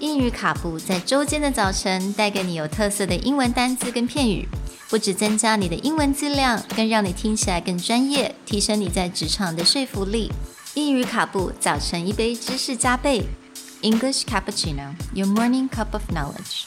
英语卡布在周间的早晨带给你有特色的英文单词跟片语，不只增加你的英文质量，更让你听起来更专业，提升你在职场的说服力。英语卡布早晨一杯知识加倍，English cappuccino, your morning cup of knowledge.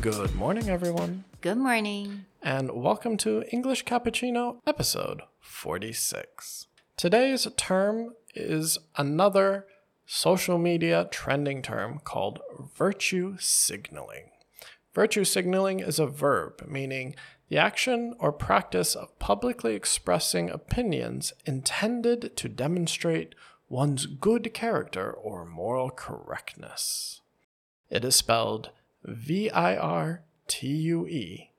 Good morning, everyone, Good morning. and welcome to English Cappuccino episode 46. Today's term is another social media trending term called virtue signaling. Virtue signaling is a verb meaning the action or practice of publicly expressing opinions intended to demonstrate one's good character or moral correctness. It is spelled V I R T U E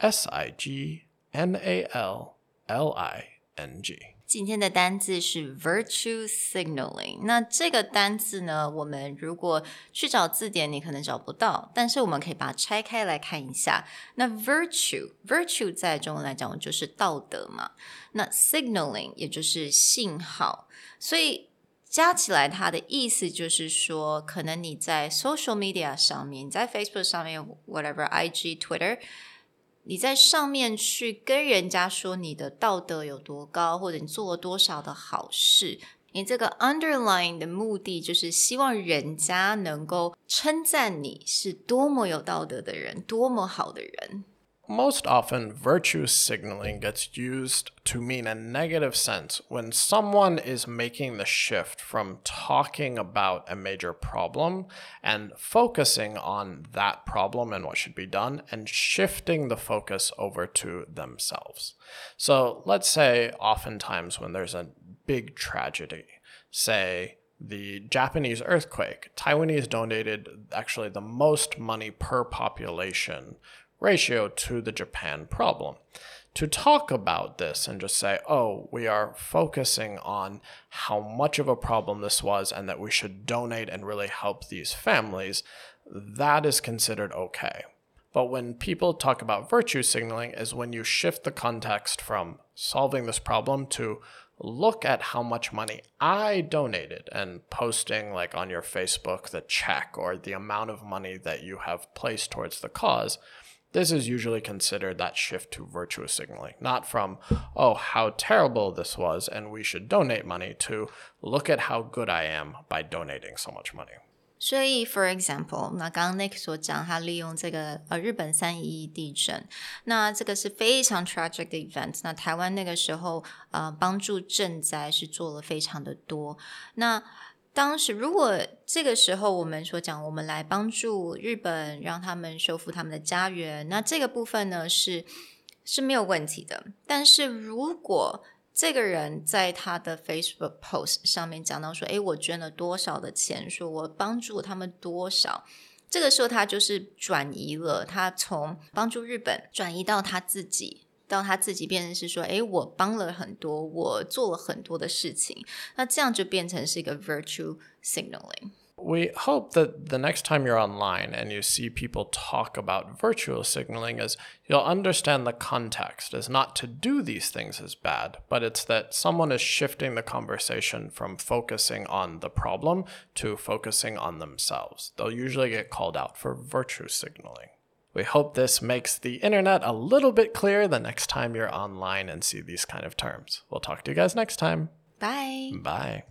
S I G N A L L I N G. 今天的单字是 virtue signaling。那这个单字呢，我们如果去找字典，你可能找不到，但是我们可以把它拆开来看一下。那 virtue，virtue 在中文来讲就是道德嘛。那 signaling 也就是信号，所以加起来它的意思就是说，可能你在 social media 上面，你在 Facebook 上面，whatever，IG、Twitter。你在上面去跟人家说你的道德有多高，或者你做了多少的好事，你这个 underline 的目的就是希望人家能够称赞你是多么有道德的人，多么好的人。Most often, virtue signaling gets used to mean a negative sense when someone is making the shift from talking about a major problem and focusing on that problem and what should be done and shifting the focus over to themselves. So, let's say, oftentimes, when there's a big tragedy, say, the Japanese earthquake, Taiwanese donated actually the most money per population ratio to the Japan problem. To talk about this and just say, oh, we are focusing on how much of a problem this was and that we should donate and really help these families, that is considered okay. But when people talk about virtue signaling, is when you shift the context from solving this problem to look at how much money I donated and posting like on your Facebook the check or the amount of money that you have placed towards the cause. This is usually considered that shift to virtuous signaling, not from, oh, how terrible this was and we should donate money, to look at how good I am by donating so much money. 所以，for example，那刚刚 Nick 所讲，他利用这个呃日本三一一地震，那这个是非常 tragic 的 event。那台湾那个时候呃帮助赈灾是做了非常的多。那 当时如果这个时候我们所讲，我们来帮助日本，让他们修复他们的家园，那这个部分呢是是没有问题的。但是如果这个人在他的 Facebook post 上面讲到说：“诶，我捐了多少的钱，说我帮助他们多少。”这个时候他就是转移了，他从帮助日本转移到他自己，到他自己变成是说：“诶，我帮了很多，我做了很多的事情。”那这样就变成是一个 virtue signaling。 We hope that the next time you're online and you see people talk about virtual signaling is you'll understand the context is not to do these things is bad, but it's that someone is shifting the conversation from focusing on the problem to focusing on themselves. They'll usually get called out for virtue signaling. We hope this makes the internet a little bit clearer the next time you're online and see these kind of terms. We'll talk to you guys next time. Bye. Bye.